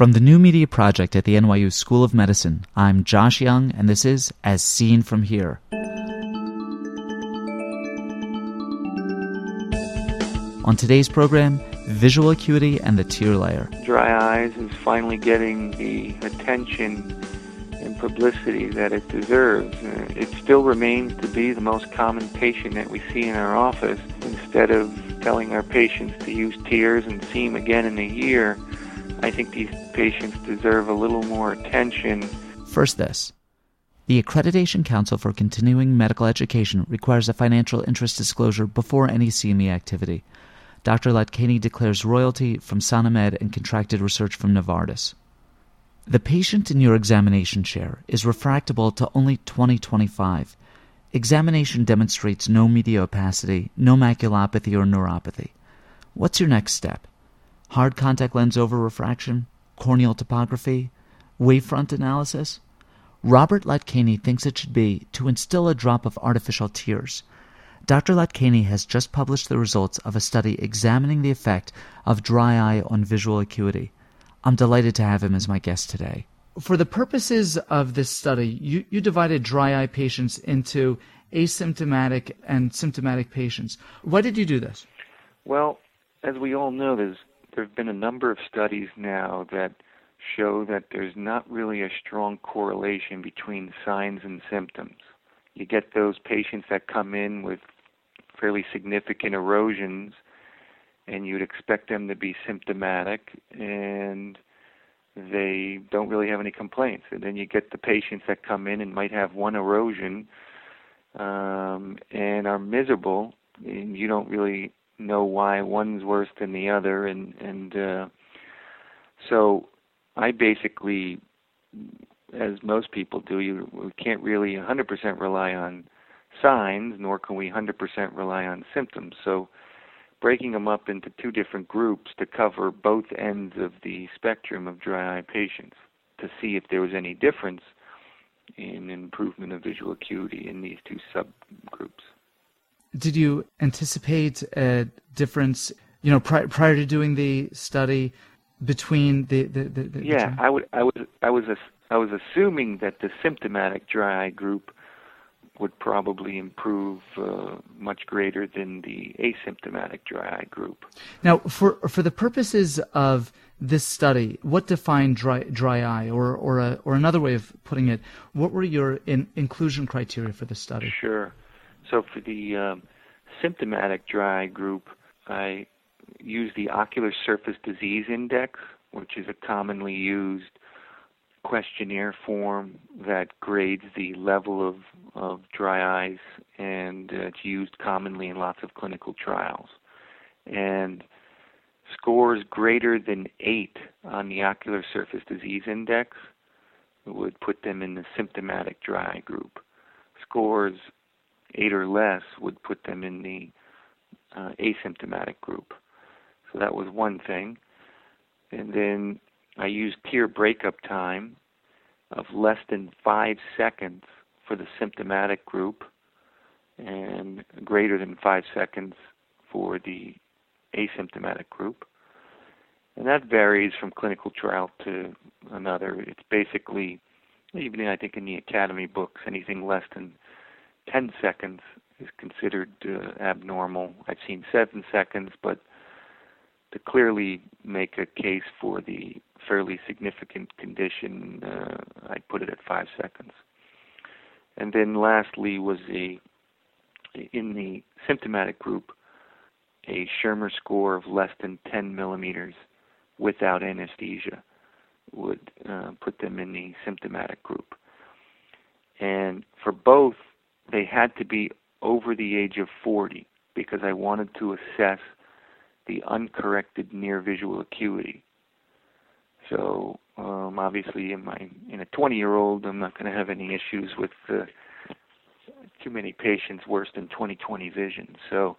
From the New Media Project at the NYU School of Medicine, I'm Josh Young, and this is As Seen From Here. On today's program, visual acuity and the tear layer. Dry eyes is finally getting the attention and publicity that it deserves. Uh, it still remains to be the most common patient that we see in our office. Instead of telling our patients to use tears and see them again in a year, I think these patients deserve a little more attention. First, this. The Accreditation Council for Continuing Medical Education requires a financial interest disclosure before any CME activity. Dr. Latkany declares royalty from SanaMed and contracted research from Novartis. The patient in your examination chair is refractable to only 2025. Examination demonstrates no media opacity, no maculopathy or neuropathy. What's your next step? Hard contact lens over refraction, corneal topography, wavefront analysis? Robert Latkany thinks it should be to instill a drop of artificial tears. Dr. Latkany has just published the results of a study examining the effect of dry eye on visual acuity. I'm delighted to have him as my guest today. For the purposes of this study, you, you divided dry eye patients into asymptomatic and symptomatic patients. Why did you do this? Well, as we all know, there's there have been a number of studies now that show that there's not really a strong correlation between signs and symptoms. You get those patients that come in with fairly significant erosions, and you'd expect them to be symptomatic, and they don't really have any complaints. And then you get the patients that come in and might have one erosion um, and are miserable, and you don't really know why one's worse than the other and and uh so I basically as most people do you we can't really 100% rely on signs nor can we 100% rely on symptoms. So breaking them up into two different groups to cover both ends of the spectrum of dry eye patients to see if there was any difference in improvement of visual acuity in these two subgroups did you anticipate a difference, you know, pri- prior to doing the study between the the, the, the Yeah, I would I was I was I was assuming that the symptomatic dry eye group would probably improve uh, much greater than the asymptomatic dry eye group. Now, for for the purposes of this study, what defined dry dry eye, or or a, or another way of putting it, what were your in, inclusion criteria for the study? Sure. So for the um, symptomatic dry group, I use the Ocular Surface Disease Index, which is a commonly used questionnaire form that grades the level of, of dry eyes, and uh, it's used commonly in lots of clinical trials. And scores greater than 8 on the Ocular Surface Disease Index would put them in the symptomatic dry group. Scores eight or less would put them in the uh, asymptomatic group. So that was one thing. And then I used tear breakup time of less than five seconds for the symptomatic group and greater than five seconds for the asymptomatic group. And that varies from clinical trial to another. It's basically, even I think in the academy books, anything less than 10 seconds is considered uh, abnormal. I've seen 7 seconds, but to clearly make a case for the fairly significant condition, uh, I put it at 5 seconds. And then lastly was a in the symptomatic group a Schirmer score of less than 10 millimeters without anesthesia would uh, put them in the symptomatic group. And for both they had to be over the age of 40 because I wanted to assess the uncorrected near visual acuity. So um, obviously, in my in a 20 year old, I'm not going to have any issues with uh, too many patients worse than 20/20 vision. So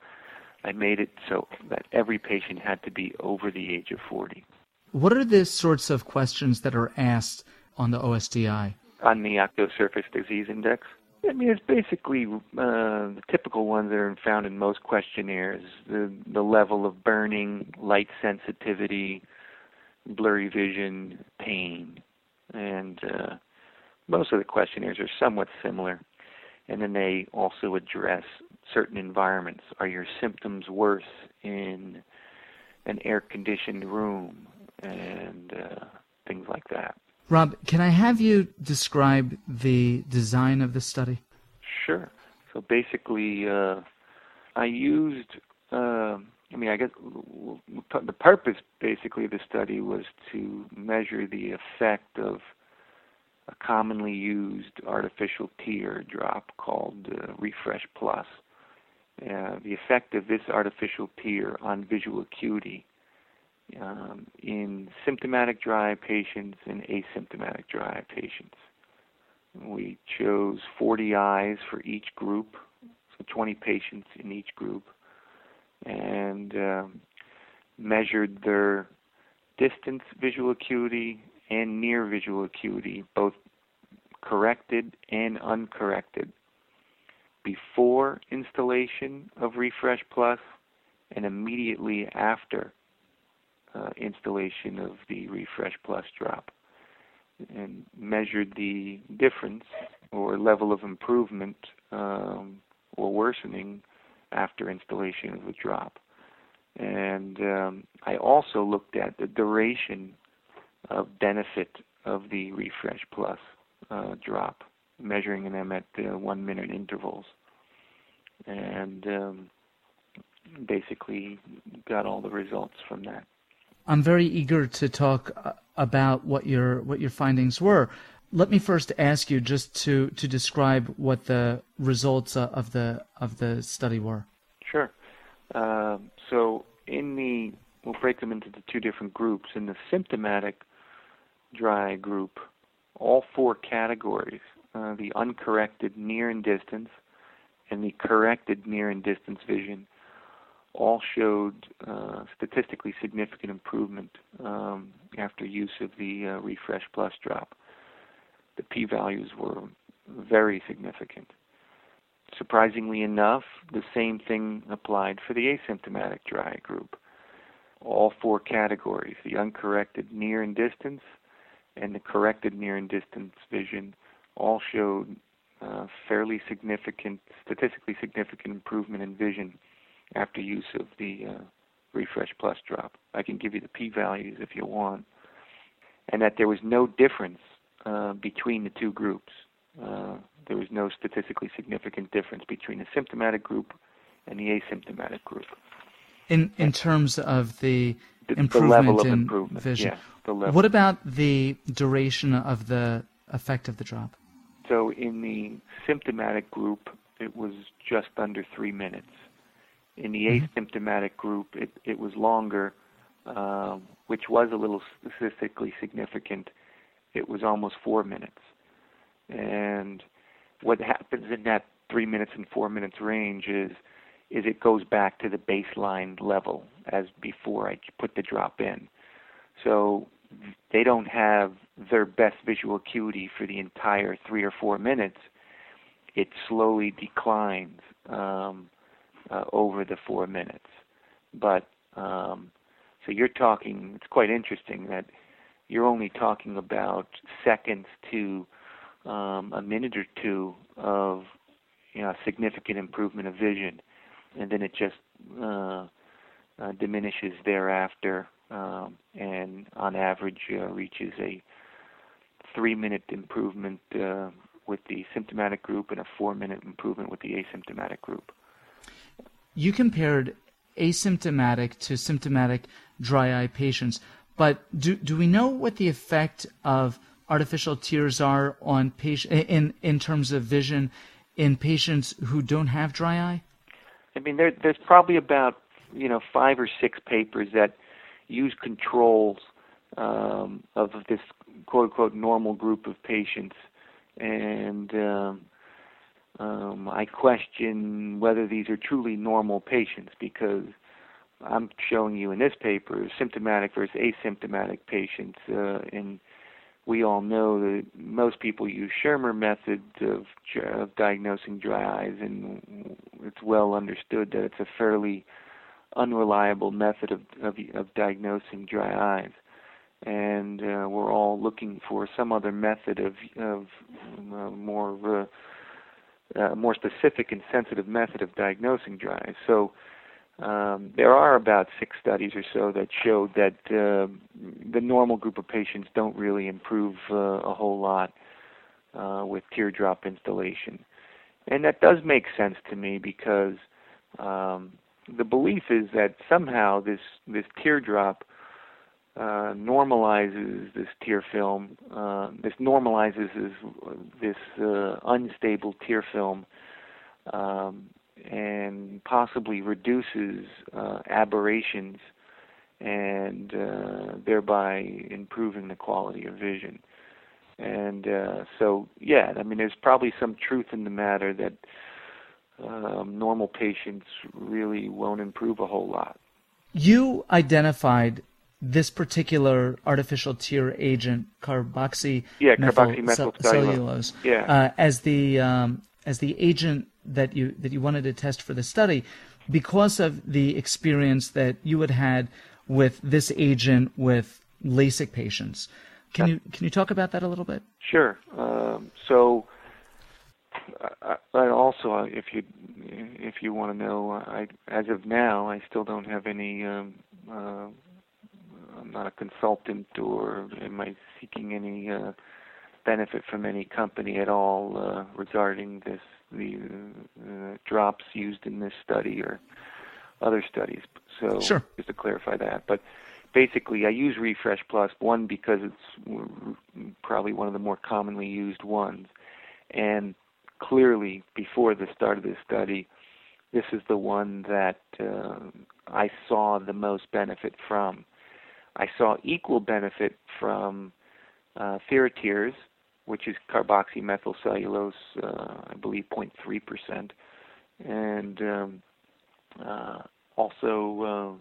I made it so that every patient had to be over the age of 40. What are the sorts of questions that are asked on the OSDI? On the ocular surface disease index? I mean, it's basically uh, the typical ones that are found in most questionnaires: the the level of burning, light sensitivity, blurry vision, pain, and uh, most of the questionnaires are somewhat similar. And then they also address certain environments. Are your symptoms worse in an air-conditioned room and uh, things like that? Rob, can I have you describe the design of the study? Sure. So basically, uh, I used. Uh, I mean, I guess the purpose basically of the study was to measure the effect of a commonly used artificial tear drop called uh, Refresh Plus. Uh, the effect of this artificial tear on visual acuity um, in symptomatic dry patients and asymptomatic dry patients. We chose 40 eyes for each group, so 20 patients in each group, and um, measured their distance visual acuity and near visual acuity, both corrected and uncorrected, before installation of Refresh Plus and immediately after uh, installation of the Refresh Plus drop and measured the difference or level of improvement um, or worsening after installation of the drop. And um, I also looked at the duration of benefit of the Refresh Plus uh, drop, measuring them at uh, one minute intervals. And um, basically got all the results from that. I'm very eager to talk uh, about what your what your findings were. Let me first ask you just to, to describe what the results uh, of the of the study were. Sure. Uh, so in the we'll break them into the two different groups. In the symptomatic dry group, all four categories, uh, the uncorrected near and distance and the corrected near and distance vision, all showed uh, statistically significant improvement um, after use of the uh, Refresh Plus drop. The p values were very significant. Surprisingly enough, the same thing applied for the asymptomatic dry group. All four categories the uncorrected near and distance and the corrected near and distance vision all showed uh, fairly significant, statistically significant improvement in vision after use of the uh, Refresh Plus drop. I can give you the p values if you want. And that there was no difference uh, between the two groups. Uh, there was no statistically significant difference between the symptomatic group and the asymptomatic group. In in terms of the, the improvement the level of in improvement, vision. Yeah, the level. What about the duration of the effect of the drop? So in the symptomatic group, it was just under three minutes. In the mm-hmm. asymptomatic group, it, it was longer, uh, which was a little statistically significant. It was almost four minutes. And what happens in that three minutes and four minutes range is is it goes back to the baseline level as before I put the drop in. So they don't have their best visual acuity for the entire three or four minutes. It slowly declines um, uh, over the four minutes. But um, so you're talking. It's quite interesting that you're only talking about seconds to um, a minute or two of you know significant improvement of vision, and then it just uh, uh, diminishes thereafter, um, and on average uh, reaches a three-minute improvement uh, with the symptomatic group and a four-minute improvement with the asymptomatic group. You compared asymptomatic to symptomatic dry eye patients, but do do we know what the effect of artificial tears are on patient in in terms of vision in patients who don't have dry eye? I mean, there, there's probably about you know five or six papers that use controls um, of this quote unquote normal group of patients, and um, um, I question whether these are truly normal patients because I'm showing you in this paper symptomatic versus asymptomatic patients, uh, and we all know that most people use Schirmer methods of, of diagnosing dry eyes, and it's well understood that it's a fairly unreliable method of, of, of diagnosing dry eyes. And uh, we're all looking for some other method of of uh, more uh, uh, more specific and sensitive method of diagnosing dry. So um, there are about six studies or so that showed that uh, the normal group of patients don't really improve uh, a whole lot uh, with teardrop installation, and that does make sense to me because um, the belief is that somehow this this teardrop uh, normalizes this tear film. Uh, this normalizes this, this uh, unstable tear film um, and possibly reduces uh, aberrations and uh, thereby improving the quality of vision. And uh, so, yeah, I mean, there's probably some truth in the matter that um, normal patients really won't improve a whole lot. You identified this particular artificial tear agent, carboxy yeah, yeah. Uh, as the um, as the agent that you that you wanted to test for the study, because of the experience that you had had with this agent with LASIK patients. Can you can you talk about that a little bit? Sure. Um, so I, I also, uh, if you if you want to know, I as of now, I still don't have any. Um, uh, not a consultant, or am I seeking any uh, benefit from any company at all uh, regarding this the uh, drops used in this study or other studies. So sure. just to clarify that, but basically, I use Refresh Plus one because it's probably one of the more commonly used ones, and clearly before the start of this study, this is the one that uh, I saw the most benefit from. I saw equal benefit from uh, TheraTears, which is carboxymethylcellulose, uh, I believe 0.3%, and um, uh, also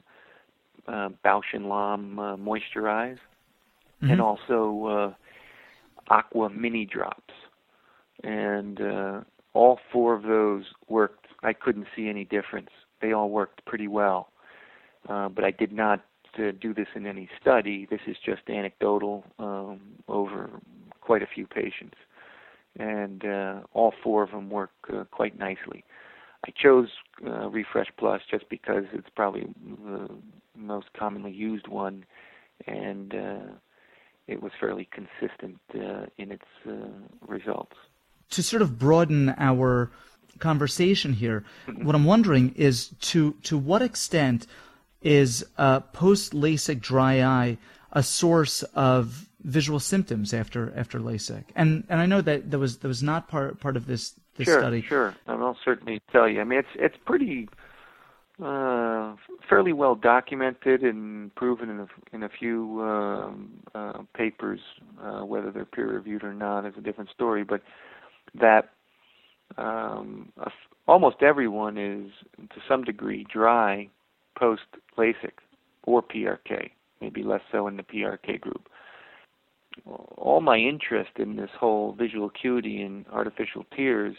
uh, uh, Bausch and Lomb uh, Moisture Eyes, mm-hmm. and also uh, Aqua Mini Drops and uh, all four of those worked. I couldn't see any difference. They all worked pretty well, uh, but I did not uh, do this in any study. This is just anecdotal um, over quite a few patients, and uh, all four of them work uh, quite nicely. I chose uh, Refresh Plus just because it's probably the most commonly used one, and uh, it was fairly consistent uh, in its uh, results to sort of broaden our conversation here, what I'm wondering is to to what extent is uh, post LASIK dry eye a source of visual symptoms after after LASIK? And and I know that that was that was not part part of this this sure, study. Sure, and I'll certainly tell you. I mean, it's it's pretty uh, fairly well documented and proven in a, in a few um, uh, papers. Uh, whether they're peer reviewed or not is a different story. But that um, almost everyone is to some degree dry post LASIK or PRK, maybe less so in the PRK group. All my interest in this whole visual acuity and artificial tears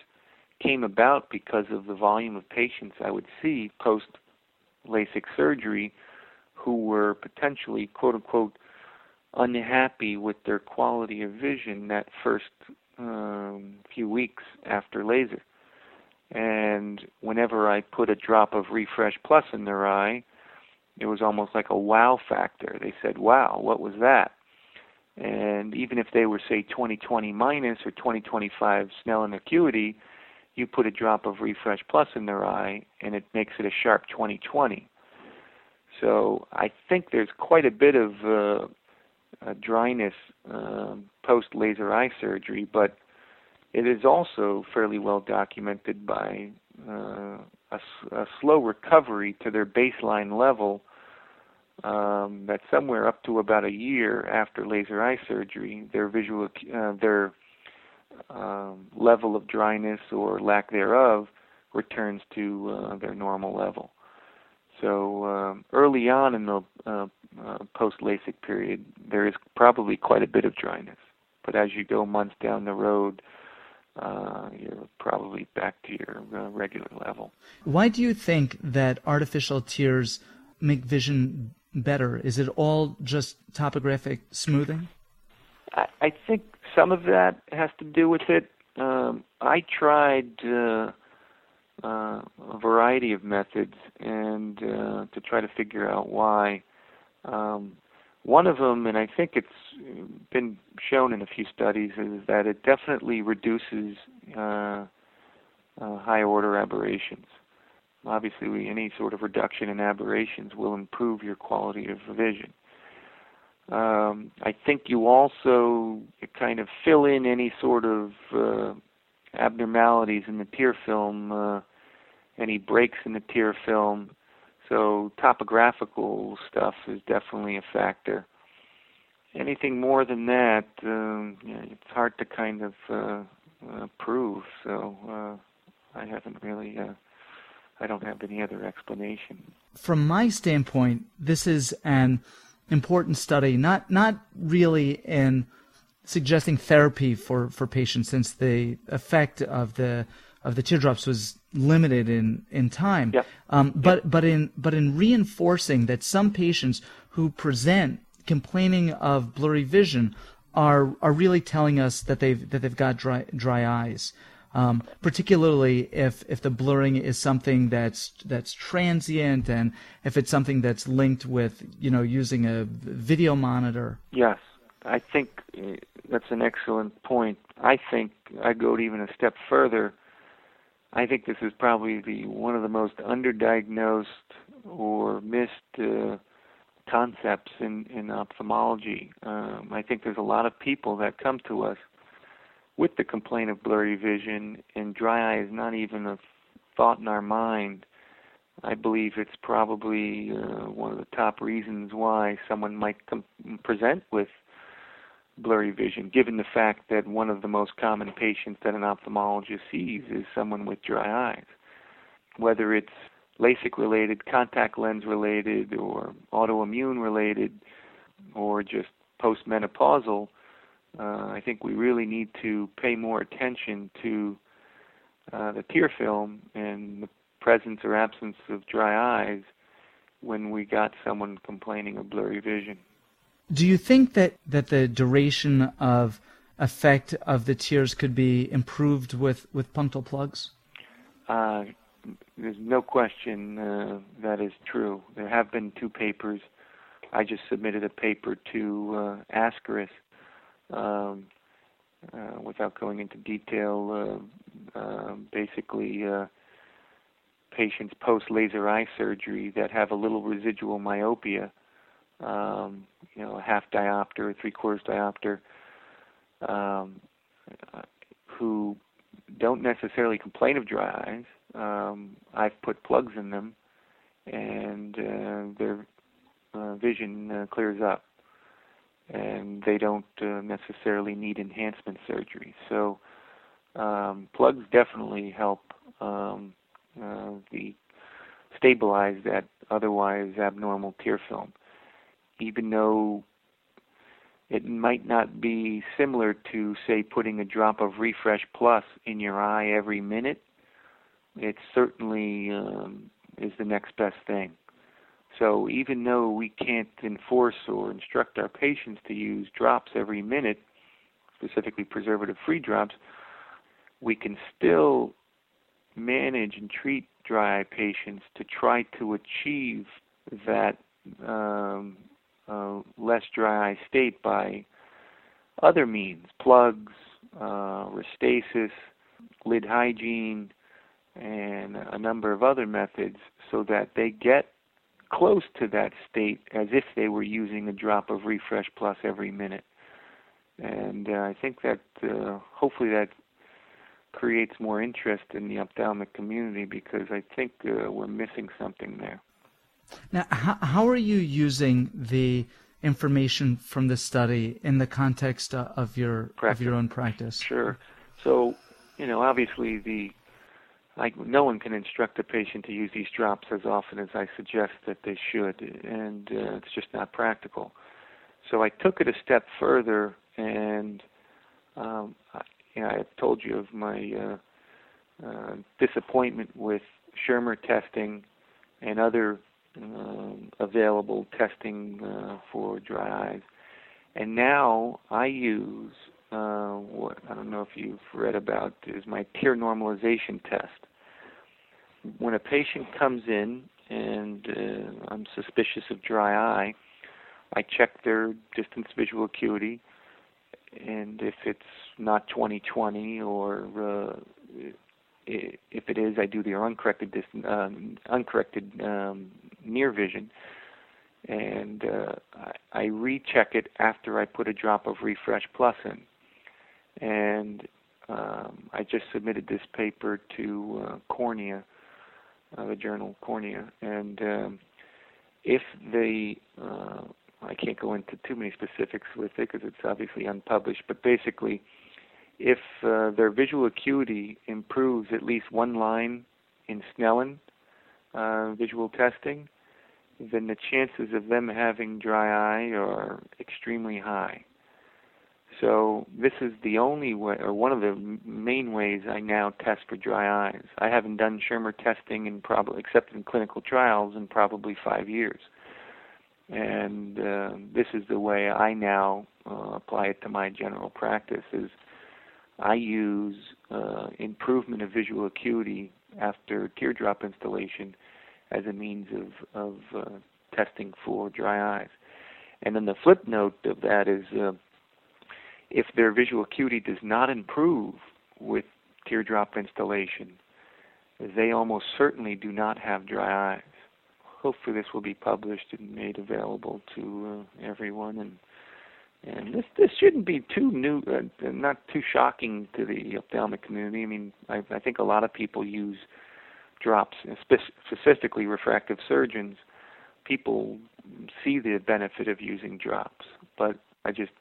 came about because of the volume of patients I would see post LASIK surgery who were potentially quote unquote unhappy with their quality of vision that first um, few weeks after laser. And whenever I put a drop of Refresh Plus in their eye, it was almost like a wow factor. They said, "Wow, what was that?" And even if they were say 20/20 minus or 20/25 Snellen acuity, you put a drop of Refresh Plus in their eye, and it makes it a sharp 20/20. So I think there's quite a bit of uh, uh, dryness uh, post laser eye surgery, but it is also fairly well documented by uh, a, a, slow recovery to their baseline level. Um, that somewhere up to about a year after laser eye surgery, their visual uh, their um, level of dryness or lack thereof returns to uh, their normal level. So um, early on in the uh, uh, post LASIK period, there is probably quite a bit of dryness. But as you go months down the road, uh, you're probably back to your uh, regular level. Why do you think that artificial tears make vision better? Is it all just topographic smoothing? I, I think some of that has to do with it. Um, I tried uh, uh, a variety of methods and uh, to try to figure out why. Um, one of them, and I think it's been shown in a few studies, is that it definitely reduces uh, uh, high order aberrations. Obviously, we, any sort of reduction in aberrations will improve your quality of vision. Um, I think you also kind of fill in any sort of uh, abnormalities in the tear film, uh, any breaks in the tear film. So topographical stuff is definitely a factor. Anything more than that, um, it's hard to kind of uh, uh, prove. So uh, I haven't really. Uh, I don't have any other explanation. From my standpoint, this is an important study, not not really in suggesting therapy for, for patients, since the effect of the of the teardrops was limited in in time. Yep. Um, but yep. but in but in reinforcing that some patients who present complaining of blurry vision are are really telling us that they've that they've got dry dry eyes um, particularly if if the blurring is something that's that's transient and if it's something that's linked with you know using a video monitor. Yes, I think uh, that's an excellent point. I think I go even a step further. I think this is probably the one of the most underdiagnosed or missed uh, concepts in in ophthalmology. Um, I think there's a lot of people that come to us with the complaint of blurry vision and dry eye is not even a thought in our mind, I believe it's probably uh, one of the top reasons why someone might com- present with blurry vision, given the fact that one of the most common patients that an ophthalmologist sees is someone with dry eyes. Whether it's LASIK related, contact lens related, or autoimmune related, or just postmenopausal, uh, I think we really need to pay more attention to uh, the tear film and the presence or absence of dry eyes when we got someone complaining of blurry vision. Do you think that, that the duration of effect of the tears could be improved with, with punctal plugs? Uh, there's no question uh, that is true. There have been two papers. I just submitted a paper to uh, Ascaris um, uh, without going into detail, uh, uh, basically uh, patients post laser eye surgery that have a little residual myopia, um, you know, a half diopter, three quarters diopter, um, who don't necessarily complain of dry eyes. Um, I've put plugs in them, and uh, their uh, vision uh, clears up and they don't uh, necessarily need enhancement surgery. So um, plugs definitely help um, uh, the stabilize that otherwise abnormal tear film, even though it might not be similar to say putting a drop of refresh plus in your eye every minute. It certainly um, is the next best thing. So even though we can't enforce or instruct our patients to use drops every minute, specifically preservative-free drops, we can still manage and treat dry eye patients to try to achieve that um, uh, less dry eye state by other means, plugs, uh, restasis, lid hygiene, and a number of other methods so that they get close to that state as if they were using a drop of Refresh Plus every minute. And uh, I think that uh, hopefully that creates more interest in the ophthalmic community because I think uh, we're missing something there. Now, how, how are you using the information from the study in the context of your practice. of your own practice? Sure. So, you know, obviously the I, no one can instruct a patient to use these drops as often as I suggest that they should, and uh, it's just not practical. So I took it a step further, and um, I, you know, I've told you of my uh, uh, disappointment with Schirmer testing and other um, available testing uh, for dry eyes. And now I use uh, what I don't know if you've read about is my tear normalization test. When a patient comes in and uh, I'm suspicious of dry eye, I check their distance visual acuity, and if it's not 20/20 or uh, if it is, I do the uncorrected distance, um, uncorrected um, near vision, and uh, I, I recheck it after I put a drop of Refresh Plus in. And um, I just submitted this paper to uh, Cornea, uh, the journal Cornea, and um, if they, uh, I can't go into too many specifics with it because it's obviously unpublished, but basically, if uh, their visual acuity improves at least one line in Snellen uh, visual testing, then the chances of them having dry eye are extremely high. So this is the only way, or one of the main ways I now test for dry eyes. I haven't done Schirmer testing in probably, except in clinical trials, in probably five years. And uh, this is the way I now uh, apply it to my general practice. Is I use uh, improvement of visual acuity after teardrop installation as a means of of uh, testing for dry eyes. And then the flip note of that is uh, if their visual acuity does not improve with teardrop installation, they almost certainly do not have dry eyes. Hopefully, this will be published and made available to uh, everyone, and and this this shouldn't be too new, uh, not too shocking to the ophthalmic community. I mean, I, I think a lot of people use drops, specifically refractive surgeons. People see the benefit of using drops, but I just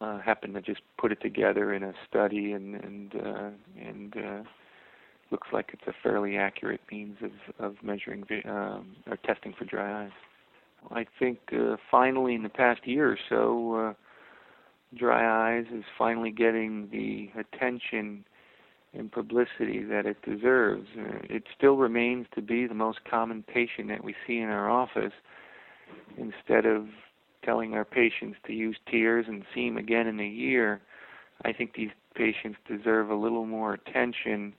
uh, happened to just put it together in a study, and and uh, and uh, looks like it's a fairly accurate means of of measuring um, or testing for dry eyes. I think uh, finally in the past year or so, uh, dry eyes is finally getting the attention and publicity that it deserves. Uh, it still remains to be the most common patient that we see in our office. Instead of telling our patients to use tears and see them again in a year, I think these patients deserve a little more attention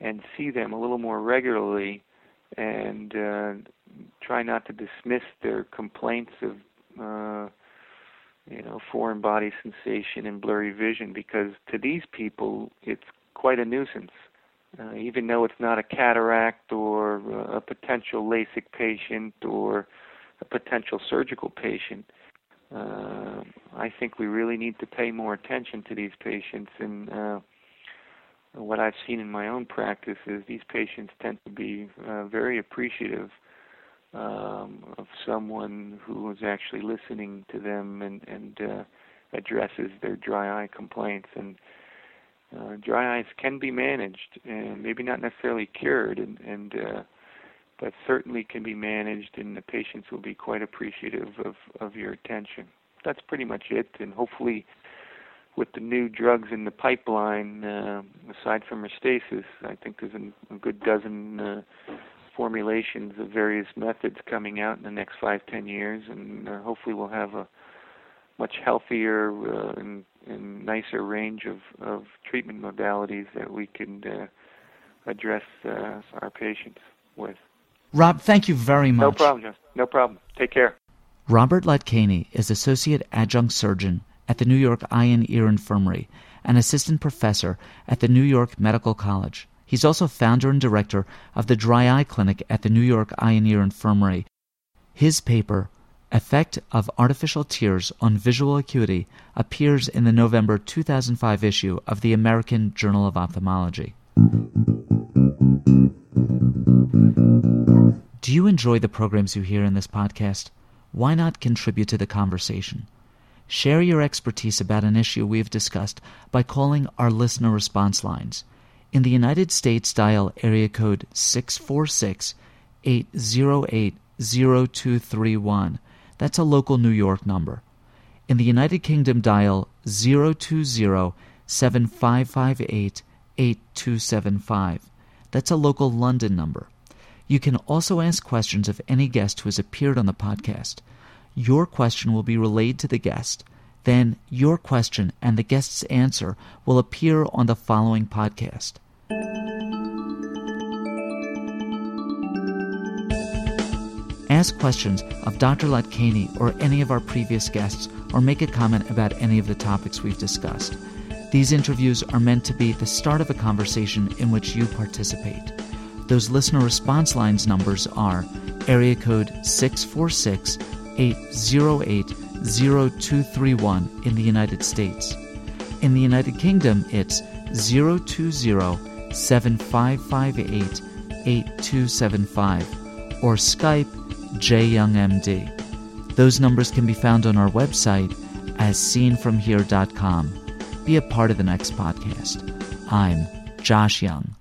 and see them a little more regularly and uh, try not to dismiss their complaints of uh, you know foreign body sensation and blurry vision because to these people it's quite a nuisance. Uh, even though it's not a cataract or a potential LASIK patient or a potential surgical patient. Uh, I think we really need to pay more attention to these patients. And uh, what I've seen in my own practice is these patients tend to be uh, very appreciative um, of someone who is actually listening to them and, and uh, addresses their dry eye complaints. And uh, dry eyes can be managed, and maybe not necessarily cured. And, and uh, but certainly can be managed, and the patients will be quite appreciative of, of your attention. That's pretty much it, and hopefully, with the new drugs in the pipeline, uh, aside from Restasis, I think there's a, a good dozen uh, formulations of various methods coming out in the next five, ten years, and uh, hopefully we'll have a much healthier uh, and, and nicer range of, of treatment modalities that we can uh, address uh, our patients with. Rob, thank you very much. No problem, Justin. No problem. Take care. Robert Latkany is Associate Adjunct Surgeon at the New York Eye and Ear Infirmary and Assistant Professor at the New York Medical College. He's also founder and director of the Dry Eye Clinic at the New York Eye and Ear Infirmary. His paper, Effect of Artificial Tears on Visual Acuity, appears in the November 2005 issue of the American Journal of Ophthalmology. Do you enjoy the programs you hear in this podcast? Why not contribute to the conversation? Share your expertise about an issue we've discussed by calling our listener response lines. In the United States, dial area code 646 808 0231. That's a local New York number. In the United Kingdom, dial 020 7558 8275. That's a local London number. You can also ask questions of any guest who has appeared on the podcast. Your question will be relayed to the guest. Then your question and the guest's answer will appear on the following podcast. Ask questions of Dr. Latkany or any of our previous guests, or make a comment about any of the topics we've discussed. These interviews are meant to be the start of a conversation in which you participate. Those listener response lines numbers are area code 646 808 0231 in the United States. In the United Kingdom, it's 020 7558 8275 or Skype jyoungmd. Those numbers can be found on our website as seenfromhere.com. Be a part of the next podcast. I'm Josh Young.